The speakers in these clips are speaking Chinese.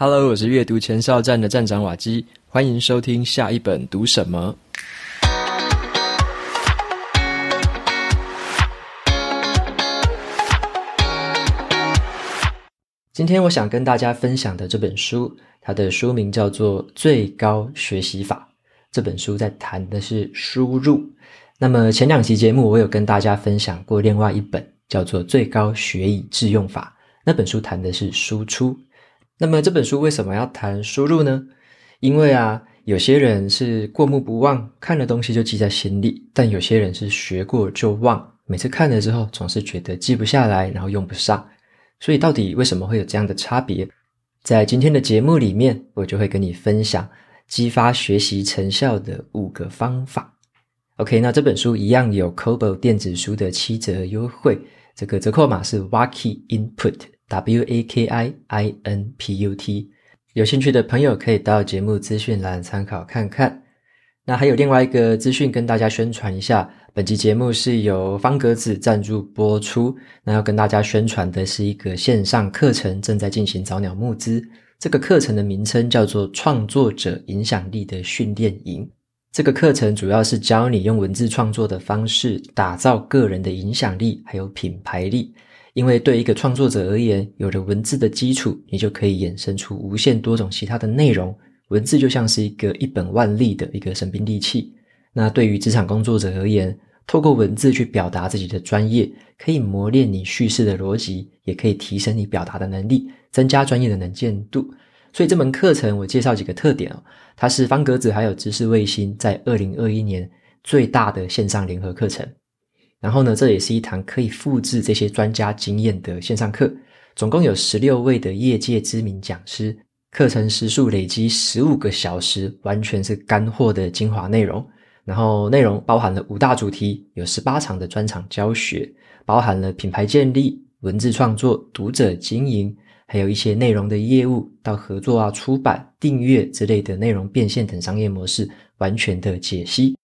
Hello，我是阅读前哨站的站长瓦基，欢迎收听下一本读什么。今天我想跟大家分享的这本书，它的书名叫做《最高学习法》。这本书在谈的是输入。那么前两期节目我有跟大家分享过另外一本叫做《最高学以致用法》，那本书谈的是输出。那么这本书为什么要谈输入呢？因为啊，有些人是过目不忘，看了东西就记在心里；但有些人是学过就忘，每次看了之后总是觉得记不下来，然后用不上。所以到底为什么会有这样的差别？在今天的节目里面，我就会跟你分享激发学习成效的五个方法。OK，那这本书一样有 Kobo 电子书的七折优惠，这个折扣码是 Wacky Input。W A K I I N P U T，有兴趣的朋友可以到节目资讯栏参考看看。那还有另外一个资讯跟大家宣传一下，本期节目是由方格子赞助播出。那要跟大家宣传的是一个线上课程，正在进行早鸟募资。这个课程的名称叫做《创作者影响力的训练营》。这个课程主要是教你用文字创作的方式，打造个人的影响力，还有品牌力。因为对一个创作者而言，有了文字的基础，你就可以衍生出无限多种其他的内容。文字就像是一个一本万利的一个神兵利器。那对于职场工作者而言，透过文字去表达自己的专业，可以磨练你叙事的逻辑，也可以提升你表达的能力，增加专业的能见度。所以这门课程我介绍几个特点哦，它是方格子还有知识卫星在二零二一年最大的线上联合课程。然后呢，这也是一堂可以复制这些专家经验的线上课，总共有十六位的业界知名讲师，课程时数累积十五个小时，完全是干货的精华内容。然后内容包含了五大主题，有十八场的专场教学，包含了品牌建立、文字创作、读者经营，还有一些内容的业务到合作啊、出版、订阅之类的内容变现等商业模式，完全的解析。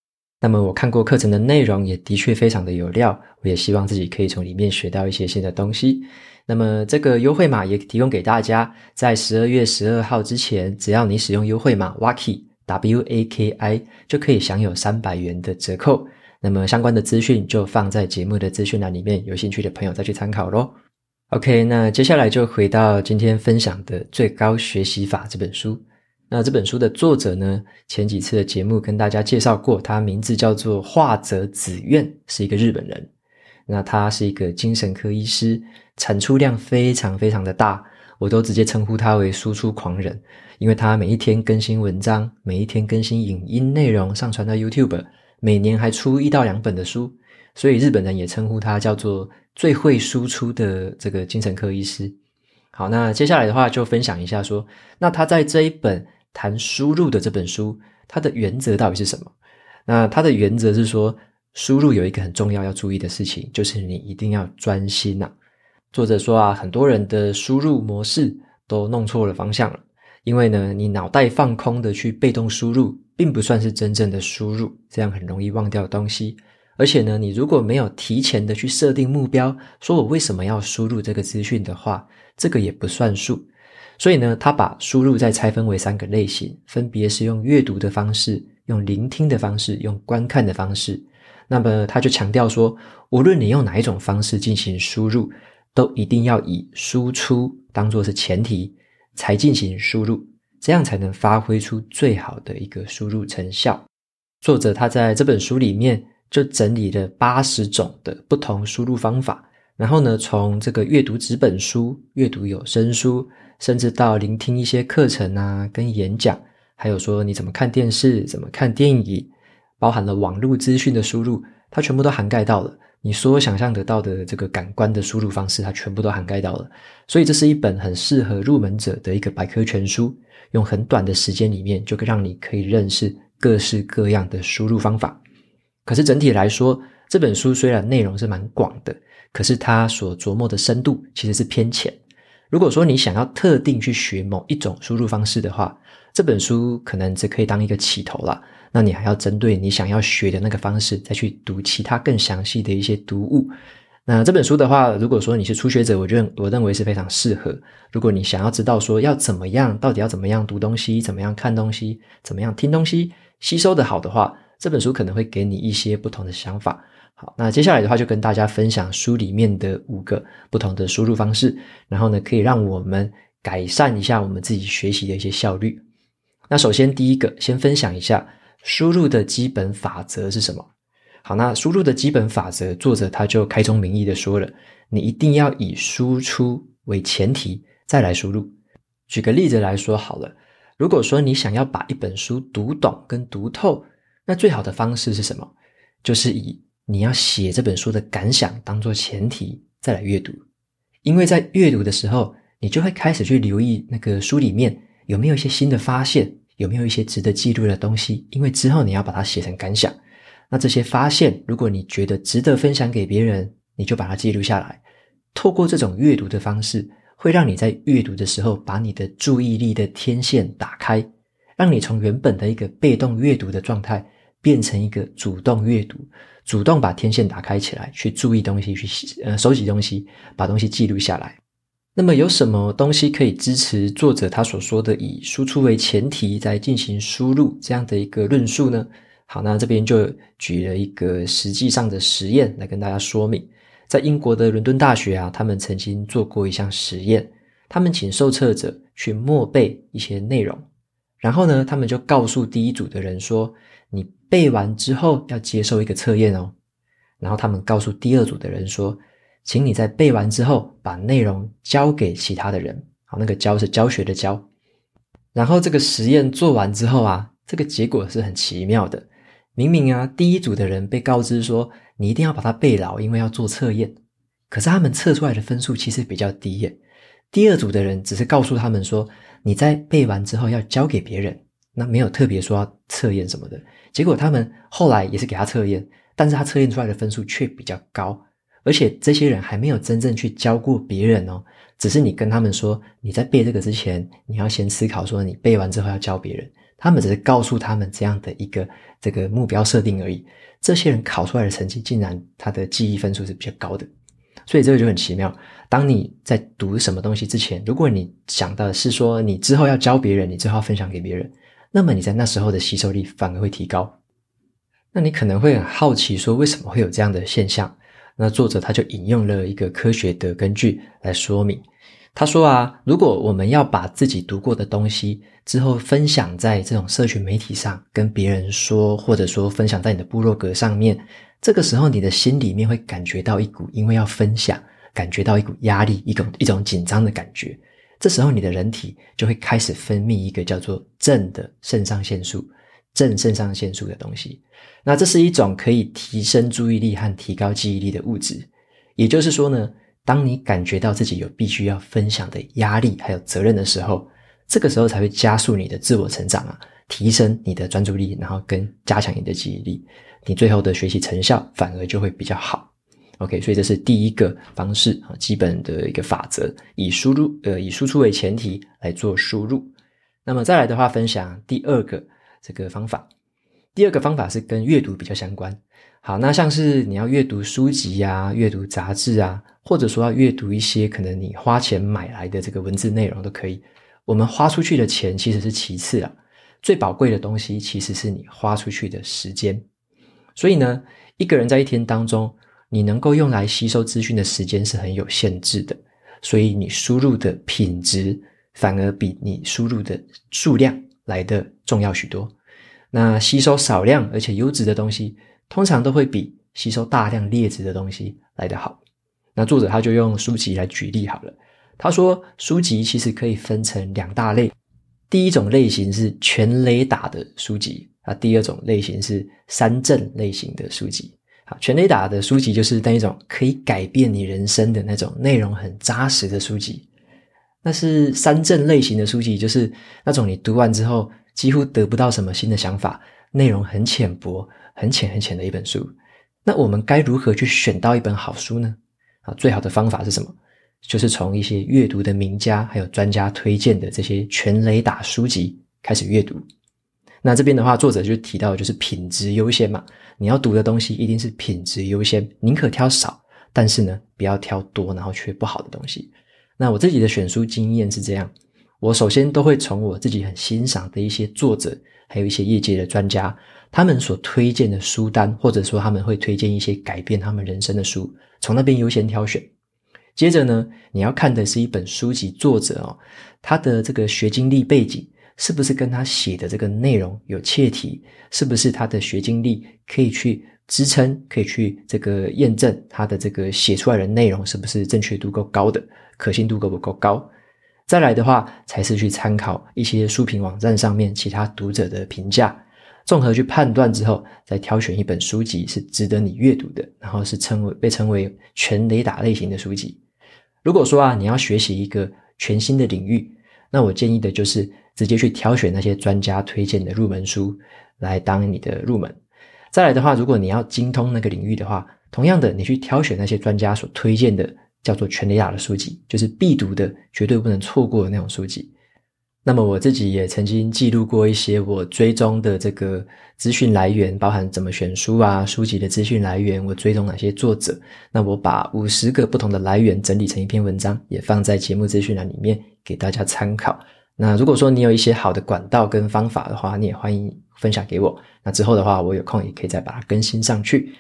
那么我看过课程的内容，也的确非常的有料。我也希望自己可以从里面学到一些新的东西。那么这个优惠码也提供给大家，在十二月十二号之前，只要你使用优惠码 Waki W A K I，就可以享有三百元的折扣。那么相关的资讯就放在节目的资讯栏里面，有兴趣的朋友再去参考喽。OK，那接下来就回到今天分享的《最高学习法》这本书。那这本书的作者呢，前几次的节目跟大家介绍过，他名字叫做画泽紫苑，是一个日本人。那他是一个精神科医师，产出量非常非常的大，我都直接称呼他为输出狂人，因为他每一天更新文章，每一天更新影音内容上传到 YouTube，每年还出一到两本的书，所以日本人也称呼他叫做最会输出的这个精神科医师。好，那接下来的话就分享一下说，那他在这一本谈输入的这本书，它的原则到底是什么？那它的原则是说，输入有一个很重要要注意的事情，就是你一定要专心呐。作者说啊，很多人的输入模式都弄错了方向了，因为呢，你脑袋放空的去被动输入，并不算是真正的输入，这样很容易忘掉东西。而且呢，你如果没有提前的去设定目标，说我为什么要输入这个资讯的话，这个也不算数，所以呢，他把输入再拆分为三个类型，分别是用阅读的方式、用聆听的方式、用观看的方式。那么他就强调说，无论你用哪一种方式进行输入，都一定要以输出当作是前提，才进行输入，这样才能发挥出最好的一个输入成效。作者他在这本书里面就整理了八十种的不同输入方法。然后呢，从这个阅读纸本书、阅读有声书，甚至到聆听一些课程啊、跟演讲，还有说你怎么看电视、怎么看电影，包含了网络资讯的输入，它全部都涵盖到了。你所想象得到的这个感官的输入方式，它全部都涵盖到了。所以这是一本很适合入门者的一个百科全书，用很短的时间里面就可以让你可以认识各式各样的输入方法。可是整体来说，这本书虽然内容是蛮广的。可是它所琢磨的深度其实是偏浅。如果说你想要特定去学某一种输入方式的话，这本书可能只可以当一个起头啦。那你还要针对你想要学的那个方式，再去读其他更详细的一些读物。那这本书的话，如果说你是初学者，我认我认为是非常适合。如果你想要知道说要怎么样，到底要怎么样读东西，怎么样看东西，怎么样听东西，吸收的好的话，这本书可能会给你一些不同的想法。好，那接下来的话就跟大家分享书里面的五个不同的输入方式，然后呢，可以让我们改善一下我们自己学习的一些效率。那首先第一个，先分享一下输入的基本法则是什么。好，那输入的基本法则，作者他就开宗明义的说了，你一定要以输出为前提再来输入。举个例子来说好了，如果说你想要把一本书读懂跟读透，那最好的方式是什么？就是以你要写这本书的感想当做前提再来阅读，因为在阅读的时候，你就会开始去留意那个书里面有没有一些新的发现，有没有一些值得记录的东西，因为之后你要把它写成感想。那这些发现，如果你觉得值得分享给别人，你就把它记录下来。透过这种阅读的方式，会让你在阅读的时候把你的注意力的天线打开，让你从原本的一个被动阅读的状态变成一个主动阅读，主动把天线打开起来，去注意东西，去呃收集东西，把东西记录下来。那么有什么东西可以支持作者他所说的以输出为前提再进行输入这样的一个论述呢？好，那这边就举了一个实际上的实验来跟大家说明。在英国的伦敦大学啊，他们曾经做过一项实验，他们请受测者去默背一些内容，然后呢，他们就告诉第一组的人说：“你背完之后要接受一个测验哦。”然后他们告诉第二组的人说：“请你在背完之后把内容交给其他的人。”好，那个“教”是教学的“教”。然后这个实验做完之后啊，这个结果是很奇妙的。明明啊，第一组的人被告知说，你一定要把它背牢，因为要做测验。可是他们测出来的分数其实比较低耶。第二组的人只是告诉他们说，你在背完之后要交给别人，那没有特别说要测验什么的。结果他们后来也是给他测验，但是他测验出来的分数却比较高，而且这些人还没有真正去教过别人哦，只是你跟他们说，你在背这个之前，你要先思考说，你背完之后要教别人。他们只是告诉他们这样的一个这个目标设定而已。这些人考出来的成绩，竟然他的记忆分数是比较高的，所以这个就很奇妙。当你在读什么东西之前，如果你想的是说你之后要教别人，你之后要分享给别人，那么你在那时候的吸收力反而会提高。那你可能会很好奇说，为什么会有这样的现象？那作者他就引用了一个科学的根据来说明。他说啊，如果我们要把自己读过的东西之后分享在这种社群媒体上，跟别人说，或者说分享在你的部落格上面，这个时候你的心里面会感觉到一股因为要分享，感觉到一股压力，一种一种紧张的感觉。这时候你的人体就会开始分泌一个叫做正的肾上腺素，正肾上腺素的东西。那这是一种可以提升注意力和提高记忆力的物质。也就是说呢，当你感觉到自己有必须要分享的压力还有责任的时候，这个时候才会加速你的自我成长啊，提升你的专注力，然后跟加强你的记忆力，你最后的学习成效反而就会比较好。OK，所以这是第一个方式啊，基本的一个法则，以输入呃以输出为前提来做输入。那么再来的话，分享第二个这个方法，第二个方法是跟阅读比较相关。好，那像是你要阅读书籍啊，阅读杂志啊，或者说要阅读一些可能你花钱买来的这个文字内容都可以。我们花出去的钱其实是其次啊，最宝贵的东西其实是你花出去的时间。所以呢，一个人在一天当中，你能够用来吸收资讯的时间是很有限制的，所以你输入的品质反而比你输入的数量来得重要许多。那吸收少量而且优质的东西。通常都会比吸收大量劣质的东西来得好。那作者他就用书籍来举例好了。他说，书籍其实可以分成两大类，第一种类型是全垒打的书籍啊，第二种类型是三振类型的书籍。好，全垒打的书籍就是那一种可以改变你人生的那种内容很扎实的书籍。那是三证类型的书籍，就是那种你读完之后几乎得不到什么新的想法，内容很浅薄。很浅很浅的一本书，那我们该如何去选到一本好书呢？啊，最好的方法是什么？就是从一些阅读的名家还有专家推荐的这些全垒打书籍开始阅读。那这边的话，作者就提到，就是品质优先嘛，你要读的东西一定是品质优先，宁可挑少，但是呢，不要挑多然后却不好的东西。那我自己的选书经验是这样，我首先都会从我自己很欣赏的一些作者，还有一些业界的专家，他们所推荐的书单，或者说他们会推荐一些改变他们人生的书，从那边优先挑选。接着呢，你要看的是一本书籍作者哦，他的这个学经历背景是不是跟他写的这个内容有切题？是不是他的学经历可以去支撑，可以去这个验证他的这个写出来的内容是不是正确度够高的，可信度够不够高？再来的话，才是去参考一些书评网站上面其他读者的评价，综合去判断之后，再挑选一本书籍是值得你阅读的，然后是称为被称为全雷打类型的书籍。如果说啊，你要学习一个全新的领域，那我建议的就是直接去挑选那些专家推荐的入门书来当你的入门。再来的话，如果你要精通那个领域的话，同样的，你去挑选那些专家所推荐的叫做全垒打的书籍，就是必读的，绝对不能错过的那种书籍。那么我自己也曾经记录过一些我追踪的这个资讯来源，包含怎么选书啊，书籍的资讯来源，我追踪哪些作者。那我把五十个不同的来源整理成一篇文章，也放在节目资讯栏里面给大家参考。那如果说你有一些好的管道跟方法的话，你也欢迎分享给我。那之后的话，我有空也可以再把它更新上去。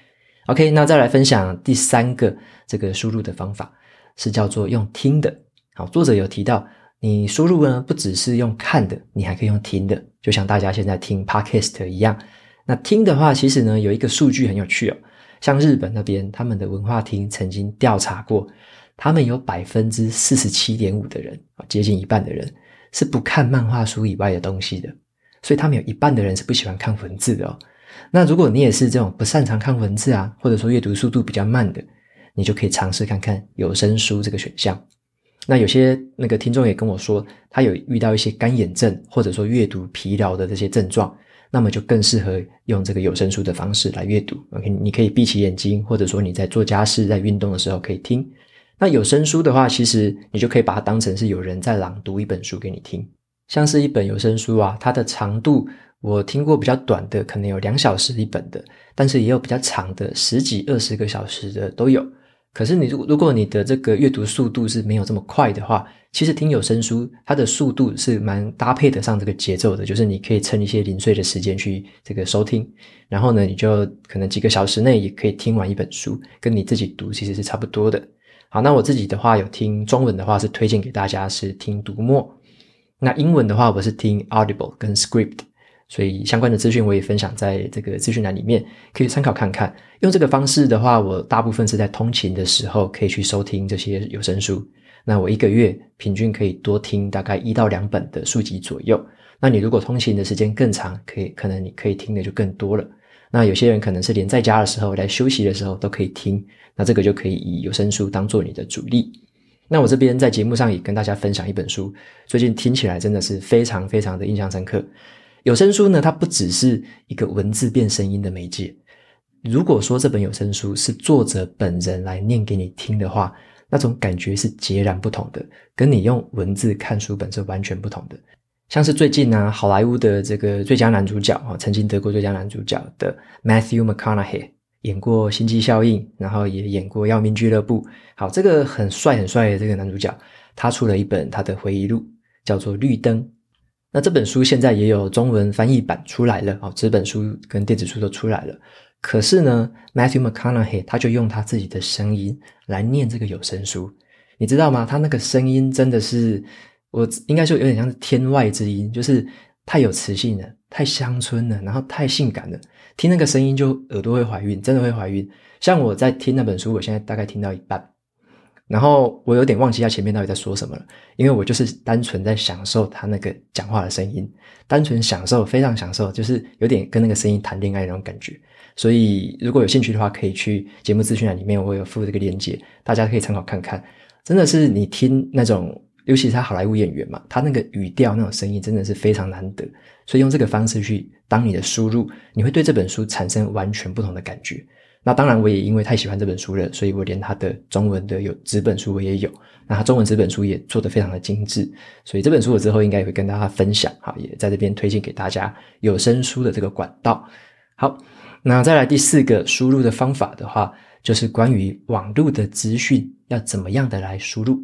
OK，那再来分享第三个这个输入的方法，是叫做用听的。好，作者有提到。你输入呢，不只是用看的，你还可以用听的，就像大家现在听 Podcast 一样。那听的话，其实呢，有一个数据很有趣哦。像日本那边，他们的文化厅曾经调查过，他们有百分之四十七点五的人啊，接近一半的人是不看漫画书以外的东西的。所以他们有一半的人是不喜欢看文字的哦。那如果你也是这种不擅长看文字啊，或者说阅读速度比较慢的，你就可以尝试看看有声书这个选项。那有些那个听众也跟我说，他有遇到一些干眼症或者说阅读疲劳的这些症状，那么就更适合用这个有声书的方式来阅读。OK，你可以闭起眼睛，或者说你在做家事、在运动的时候可以听。那有声书的话，其实你就可以把它当成是有人在朗读一本书给你听，像是一本有声书啊，它的长度我听过比较短的，可能有两小时一本的，但是也有比较长的十几、二十个小时的都有。可是你如如果你的这个阅读速度是没有这么快的话，其实听有声书它的速度是蛮搭配得上这个节奏的，就是你可以趁一些零碎的时间去这个收听，然后呢，你就可能几个小时内也可以听完一本书，跟你自己读其实是差不多的。好，那我自己的话有听中文的话是推荐给大家是听读墨，那英文的话我是听 Audible 跟 Script，。所以相关的资讯我也分享在这个资讯栏里面，可以参考看看。用这个方式的话，我大部分是在通勤的时候可以去收听这些有声书。那我一个月平均可以多听大概一到两本的书籍左右。那你如果通勤的时间更长，可以可能你可以听的就更多了。那有些人可能是连在家的时候、来休息的时候都可以听，那这个就可以以有声书当做你的主力。那我这边在节目上也跟大家分享一本书，最近听起来真的是非常非常的印象深刻。有声书呢，它不只是一个文字变声音的媒介。如果说这本有声书是作者本人来念给你听的话，那种感觉是截然不同的，跟你用文字看书本是完全不同的。像是最近呢、好莱坞的这个最佳男主角啊，曾经得过最佳男主角的 Matthew McConaughey，演过《星际效应》，然后也演过《要命俱乐部》。好，这个很帅很帅的这个男主角，他出了一本他的回忆录，叫做《绿灯》。那这本书现在也有中文翻译版出来了，哦，纸本书跟电子书都出来了。可是呢，Matthew McConaughey 他就用他自己的声音来念这个有声书，你知道吗？他那个声音真的是，我应该说有点像是天外之音，就是太有磁性了，太乡村了，然后太性感了，听那个声音就耳朵会怀孕，真的会怀孕。像我在听那本书，我现在大概听到一半。然后我有点忘记他前面到底在说什么了，因为我就是单纯在享受他那个讲话的声音，单纯享受，非常享受，就是有点跟那个声音谈恋爱那种感觉。所以如果有兴趣的话，可以去节目资讯栏里面，我有附这个链接，大家可以参考看看。真的是你听那种，尤其是他好莱坞演员嘛，他那个语调那种声音真的是非常难得，所以用这个方式去当你的输入，你会对这本书产生完全不同的感觉。那当然，我也因为太喜欢这本书了，所以我连他的中文的有纸本书我也有。那他中文纸本书也做得非常的精致，所以这本书我之后应该也会跟大家分享，好，也在这边推荐给大家有声书的这个管道。好，那再来第四个输入的方法的话，就是关于网络的资讯要怎么样的来输入。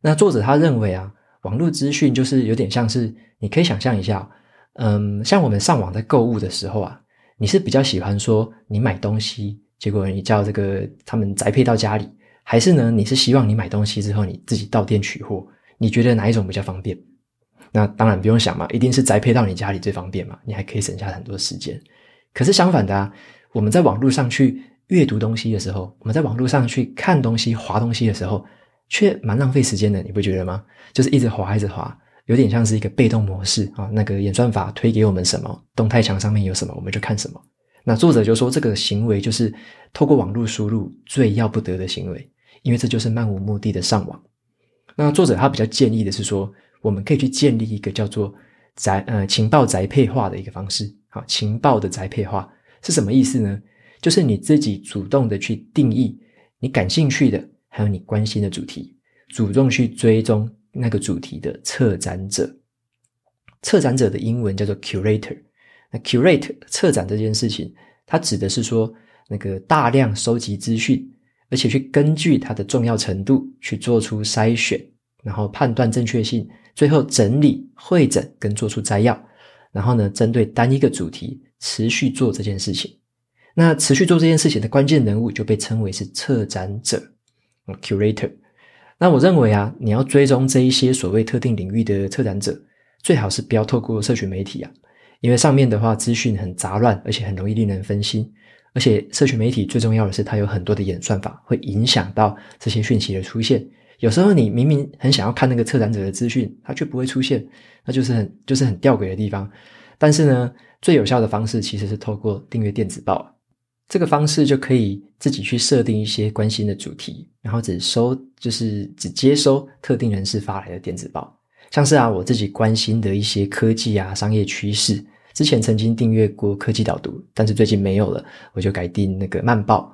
那作者他认为啊，网络资讯就是有点像是，你可以想象一下，嗯，像我们上网在购物的时候啊，你是比较喜欢说你买东西，结果你叫这个他们宅配到家里，还是呢，你是希望你买东西之后你自己到店取货？你觉得哪一种比较方便？那当然不用想嘛，一定是宅配到你家里最方便嘛，你还可以省下很多时间。可是相反的啊，我们在网络上去阅读东西的时候，我们在网络上去看东西、滑东西的时候，却蛮浪费时间的，你不觉得吗？就是一直滑，一直滑，有点像是一个被动模式啊。那个演算法推给我们什么，动态墙上面有什么，我们就看什么。那作者就说，这个行为就是透过网络输入最要不得的行为，因为这就是漫无目的的上网。那作者他比较建议的是说，我们可以去建立一个叫做宅呃情报宅配化的一个方式。好，情报的宅配化是什么意思呢？就是你自己主动的去定义你感兴趣的。还有你关心的主题，主动去追踪那个主题的策展者。策展者的英文叫做 curator。那 curate 策展这件事情，它指的是说那个大量收集资讯，而且去根据它的重要程度去做出筛选，然后判断正确性，最后整理、会诊跟做出摘要，然后呢，针对单一个主题持续做这件事情。那持续做这件事情的关键人物就被称为是策展者。Curator，那我认为啊，你要追踪这一些所谓特定领域的策展者，最好是不要透过社群媒体啊，因为上面的话资讯很杂乱，而且很容易令人分心。而且社群媒体最重要的是，它有很多的演算法，会影响到这些讯息的出现。有时候你明明很想要看那个策展者的资讯，它却不会出现，那就是很就是很吊诡的地方。但是呢，最有效的方式其实是透过订阅电子报。这个方式就可以自己去设定一些关心的主题，然后只收，就是只接收特定人士发来的电子报。像是啊，我自己关心的一些科技啊、商业趋势，之前曾经订阅过科技导读，但是最近没有了，我就改订那个慢报。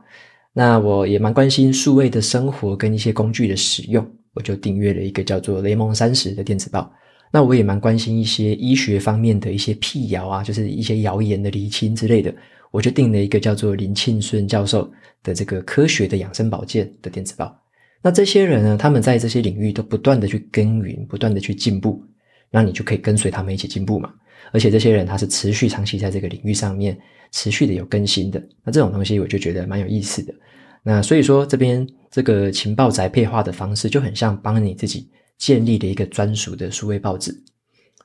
那我也蛮关心数位的生活跟一些工具的使用，我就订阅了一个叫做雷蒙三十的电子报。那我也蛮关心一些医学方面的一些辟谣啊，就是一些谣言的厘清之类的。我就订了一个叫做林庆顺教授的这个科学的养生保健的电子报。那这些人呢，他们在这些领域都不断的去耕耘，不断的去进步，那你就可以跟随他们一起进步嘛。而且这些人他是持续长期在这个领域上面持续的有更新的，那这种东西我就觉得蛮有意思的。那所以说这边这个情报宅配化的方式就很像帮你自己建立了一个专属的数位报纸。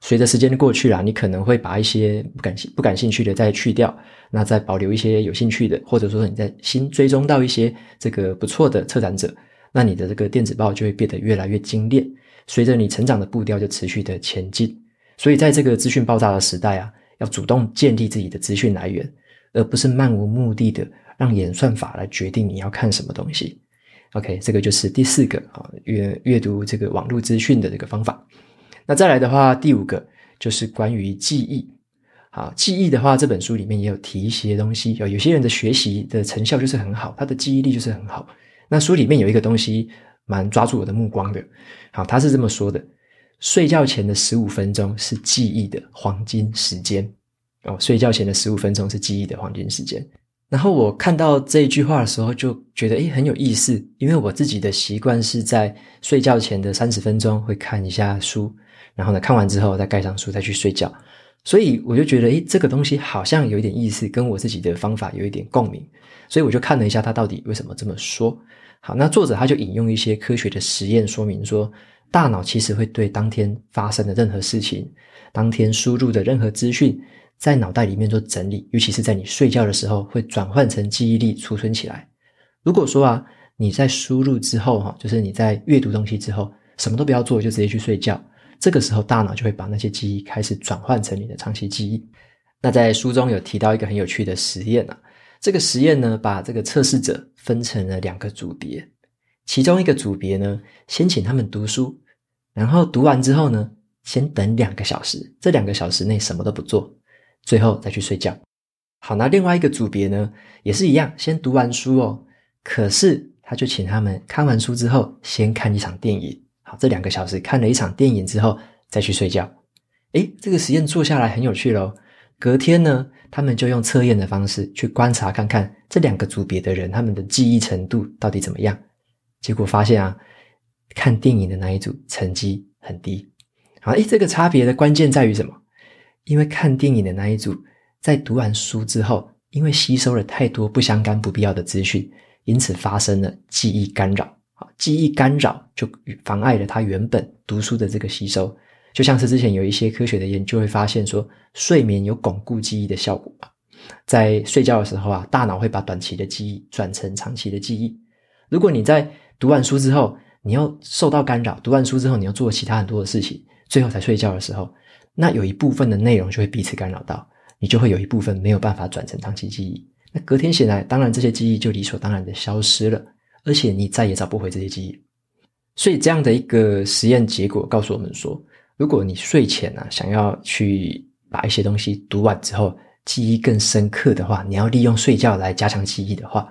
随着时间的过去啦，你可能会把一些不感兴不感兴趣的再去掉，那再保留一些有兴趣的，或者说你在新追踪到一些这个不错的策展者，那你的这个电子报就会变得越来越精炼。随着你成长的步调就持续的前进，所以在这个资讯爆炸的时代啊，要主动建立自己的资讯来源，而不是漫无目的的让演算法来决定你要看什么东西。OK，这个就是第四个啊，阅阅读这个网络资讯的这个方法。那再来的话，第五个就是关于记忆。好，记忆的话，这本书里面也有提一些东西。有有些人的学习的成效就是很好，他的记忆力就是很好。那书里面有一个东西蛮抓住我的目光的。好，他是这么说的：睡觉前的十五分钟是记忆的黄金时间。哦，睡觉前的十五分钟是记忆的黄金时间。然后我看到这一句话的时候，就觉得诶很有意思，因为我自己的习惯是在睡觉前的三十分钟会看一下书。然后呢，看完之后再盖上书，再去睡觉。所以我就觉得，诶，这个东西好像有一点意思，跟我自己的方法有一点共鸣。所以我就看了一下，他到底为什么这么说。好，那作者他就引用一些科学的实验说明说，大脑其实会对当天发生的任何事情、当天输入的任何资讯，在脑袋里面做整理，尤其是在你睡觉的时候，会转换成记忆力储存起来。如果说啊，你在输入之后，哈，就是你在阅读东西之后，什么都不要做，就直接去睡觉。这个时候，大脑就会把那些记忆开始转换成你的长期记忆。那在书中有提到一个很有趣的实验啊，这个实验呢，把这个测试者分成了两个组别，其中一个组别呢，先请他们读书，然后读完之后呢，先等两个小时，这两个小时内什么都不做，最后再去睡觉。好，那另外一个组别呢，也是一样，先读完书哦，可是他就请他们看完书之后，先看一场电影。好，这两个小时看了一场电影之后，再去睡觉。诶，这个实验做下来很有趣喽。隔天呢，他们就用测验的方式去观察看看这两个组别的人他们的记忆程度到底怎么样。结果发现啊，看电影的那一组成绩很低。好，诶，这个差别的关键在于什么？因为看电影的那一组在读完书之后，因为吸收了太多不相干、不必要的资讯，因此发生了记忆干扰。啊，记忆干扰就妨碍了他原本读书的这个吸收。就像是之前有一些科学的研究会发现说，睡眠有巩固记忆的效果。在睡觉的时候啊，大脑会把短期的记忆转成长期的记忆。如果你在读完书之后，你又受到干扰，读完书之后你又做其他很多的事情。最后才睡觉的时候，那有一部分的内容就会彼此干扰到，你就会有一部分没有办法转成长期记忆。那隔天醒来，当然这些记忆就理所当然的消失了，而且你再也找不回这些记忆。所以这样的一个实验结果告诉我们说，如果你睡前啊想要去把一些东西读完之后，记忆更深刻的话，你要利用睡觉来加强记忆的话，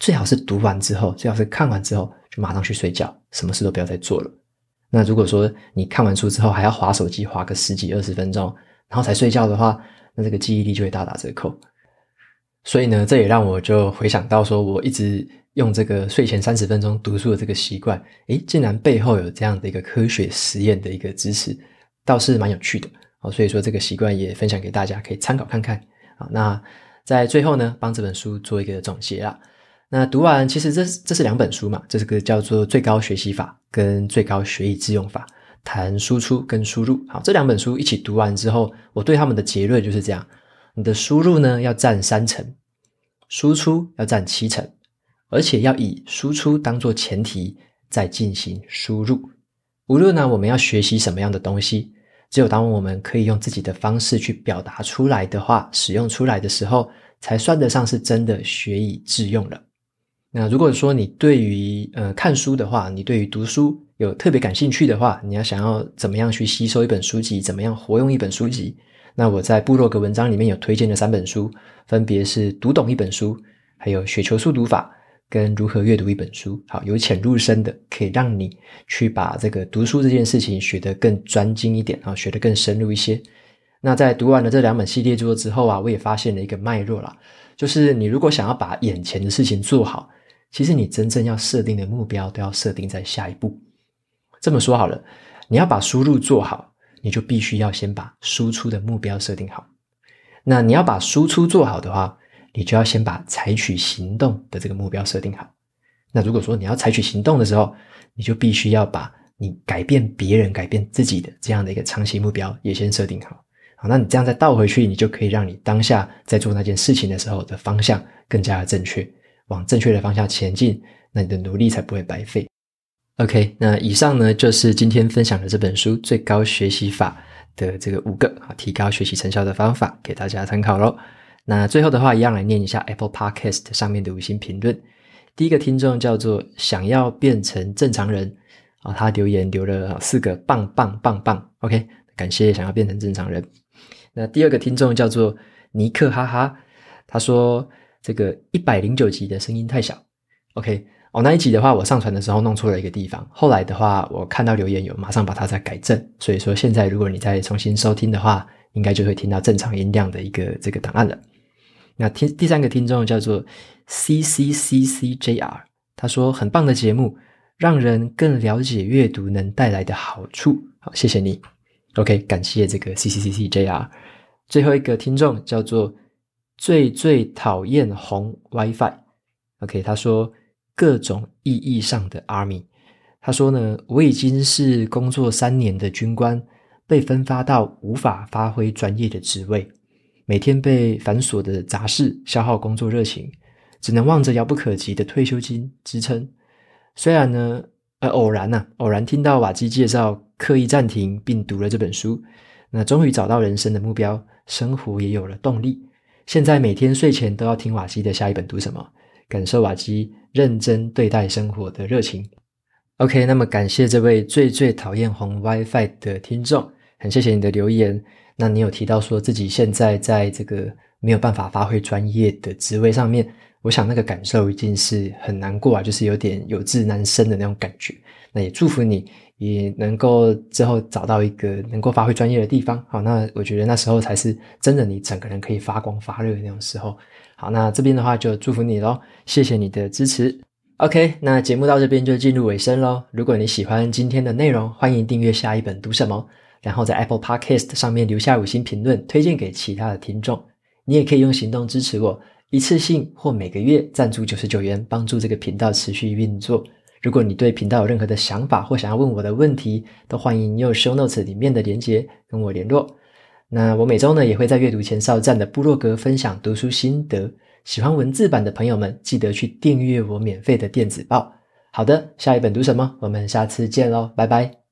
最好是读完之后，最好是看完之后就马上去睡觉，什么事都不要再做了。那如果说你看完书之后还要划手机划个十几二十分钟，然后才睡觉的话，那这个记忆力就会大打折扣。所以呢，这也让我就回想到说，我一直用这个睡前三十分钟读书的这个习惯，诶，竟然背后有这样的一个科学实验的一个支持，倒是蛮有趣的。好，所以说这个习惯也分享给大家，可以参考看看。好，那在最后呢，帮这本书做一个总结啦。那读完，其实这这是两本书嘛，这是个叫做《最高学习法》跟《最高学以致用法》，谈输出跟输入。好，这两本书一起读完之后，我对他们的结论就是这样：你的输入呢要占三成，输出要占七成，而且要以输出当做前提再进行输入。无论呢我们要学习什么样的东西，只有当我们可以用自己的方式去表达出来的话，使用出来的时候，才算得上是真的学以致用了。那如果说你对于呃看书的话，你对于读书有特别感兴趣的话，你要想要怎么样去吸收一本书籍，怎么样活用一本书籍，那我在部落格文章里面有推荐的三本书，分别是读懂一本书，还有雪球速读法跟如何阅读一本书。好，由浅入深的，可以让你去把这个读书这件事情学得更专精一点啊，学得更深入一些。那在读完了这两本系列作之后啊，我也发现了一个脉络啦，就是你如果想要把眼前的事情做好。其实你真正要设定的目标都要设定在下一步。这么说好了，你要把输入做好，你就必须要先把输出的目标设定好。那你要把输出做好的话，你就要先把采取行动的这个目标设定好。那如果说你要采取行动的时候，你就必须要把你改变别人、改变自己的这样的一个长期目标也先设定好。好，那你这样再倒回去，你就可以让你当下在做那件事情的时候的方向更加的正确。往正确的方向前进，那你的努力才不会白费。OK，那以上呢就是今天分享的这本书《最高学习法》的这个五个啊提高学习成效的方法，给大家参考喽。那最后的话，一样来念一下 Apple Podcast 上面的五星评论。第一个听众叫做想要变成正常人啊，他留言留了四个棒棒棒棒。OK，感谢想要变成正常人。那第二个听众叫做尼克哈哈，他说。这个一百零九集的声音太小，OK，哦，那一集的话，我上传的时候弄错了一个地方，后来的话，我看到留言有马上把它再改正，所以说现在如果你再重新收听的话，应该就会听到正常音量的一个这个档案了。那听第三个听众叫做 C C C C J R，他说很棒的节目，让人更了解阅读能带来的好处，好，谢谢你，OK，感谢这个 C C C C J R。最后一个听众叫做。最最讨厌红 WiFi，OK，他说各种意义上的 Army，他说呢，我已经是工作三年的军官，被分发到无法发挥专业的职位，每天被繁琐的杂事消耗工作热情，只能望着遥不可及的退休金支撑。虽然呢，呃，偶然呐、偶然听到瓦基介绍，刻意暂停并读了这本书，那终于找到人生的目标，生活也有了动力。现在每天睡前都要听瓦基的下一本读什么，感受瓦基认真对待生活的热情。OK，那么感谢这位最最讨厌红 WiFi 的听众，很谢谢你的留言。那你有提到说自己现在在这个没有办法发挥专业的职位上面，我想那个感受一定是很难过啊，就是有点有志难伸的那种感觉。那也祝福你也能够之后找到一个能够发挥专业的地方。好，那我觉得那时候才是真的你整个人可以发光发热的那种时候。好，那这边的话就祝福你喽，谢谢你的支持。OK，那节目到这边就进入尾声喽。如果你喜欢今天的内容，欢迎订阅下一本读什么，然后在 Apple Podcast 上面留下五星评论，推荐给其他的听众。你也可以用行动支持我，一次性或每个月赞助九十九元，帮助这个频道持续运作。如果你对频道有任何的想法或想要问我的问题，都欢迎用 Show Notes 里面的连接跟我联络。那我每周呢也会在阅读前哨站的部落格分享读书心得，喜欢文字版的朋友们记得去订阅我免费的电子报。好的，下一本读什么？我们下次见喽，拜拜。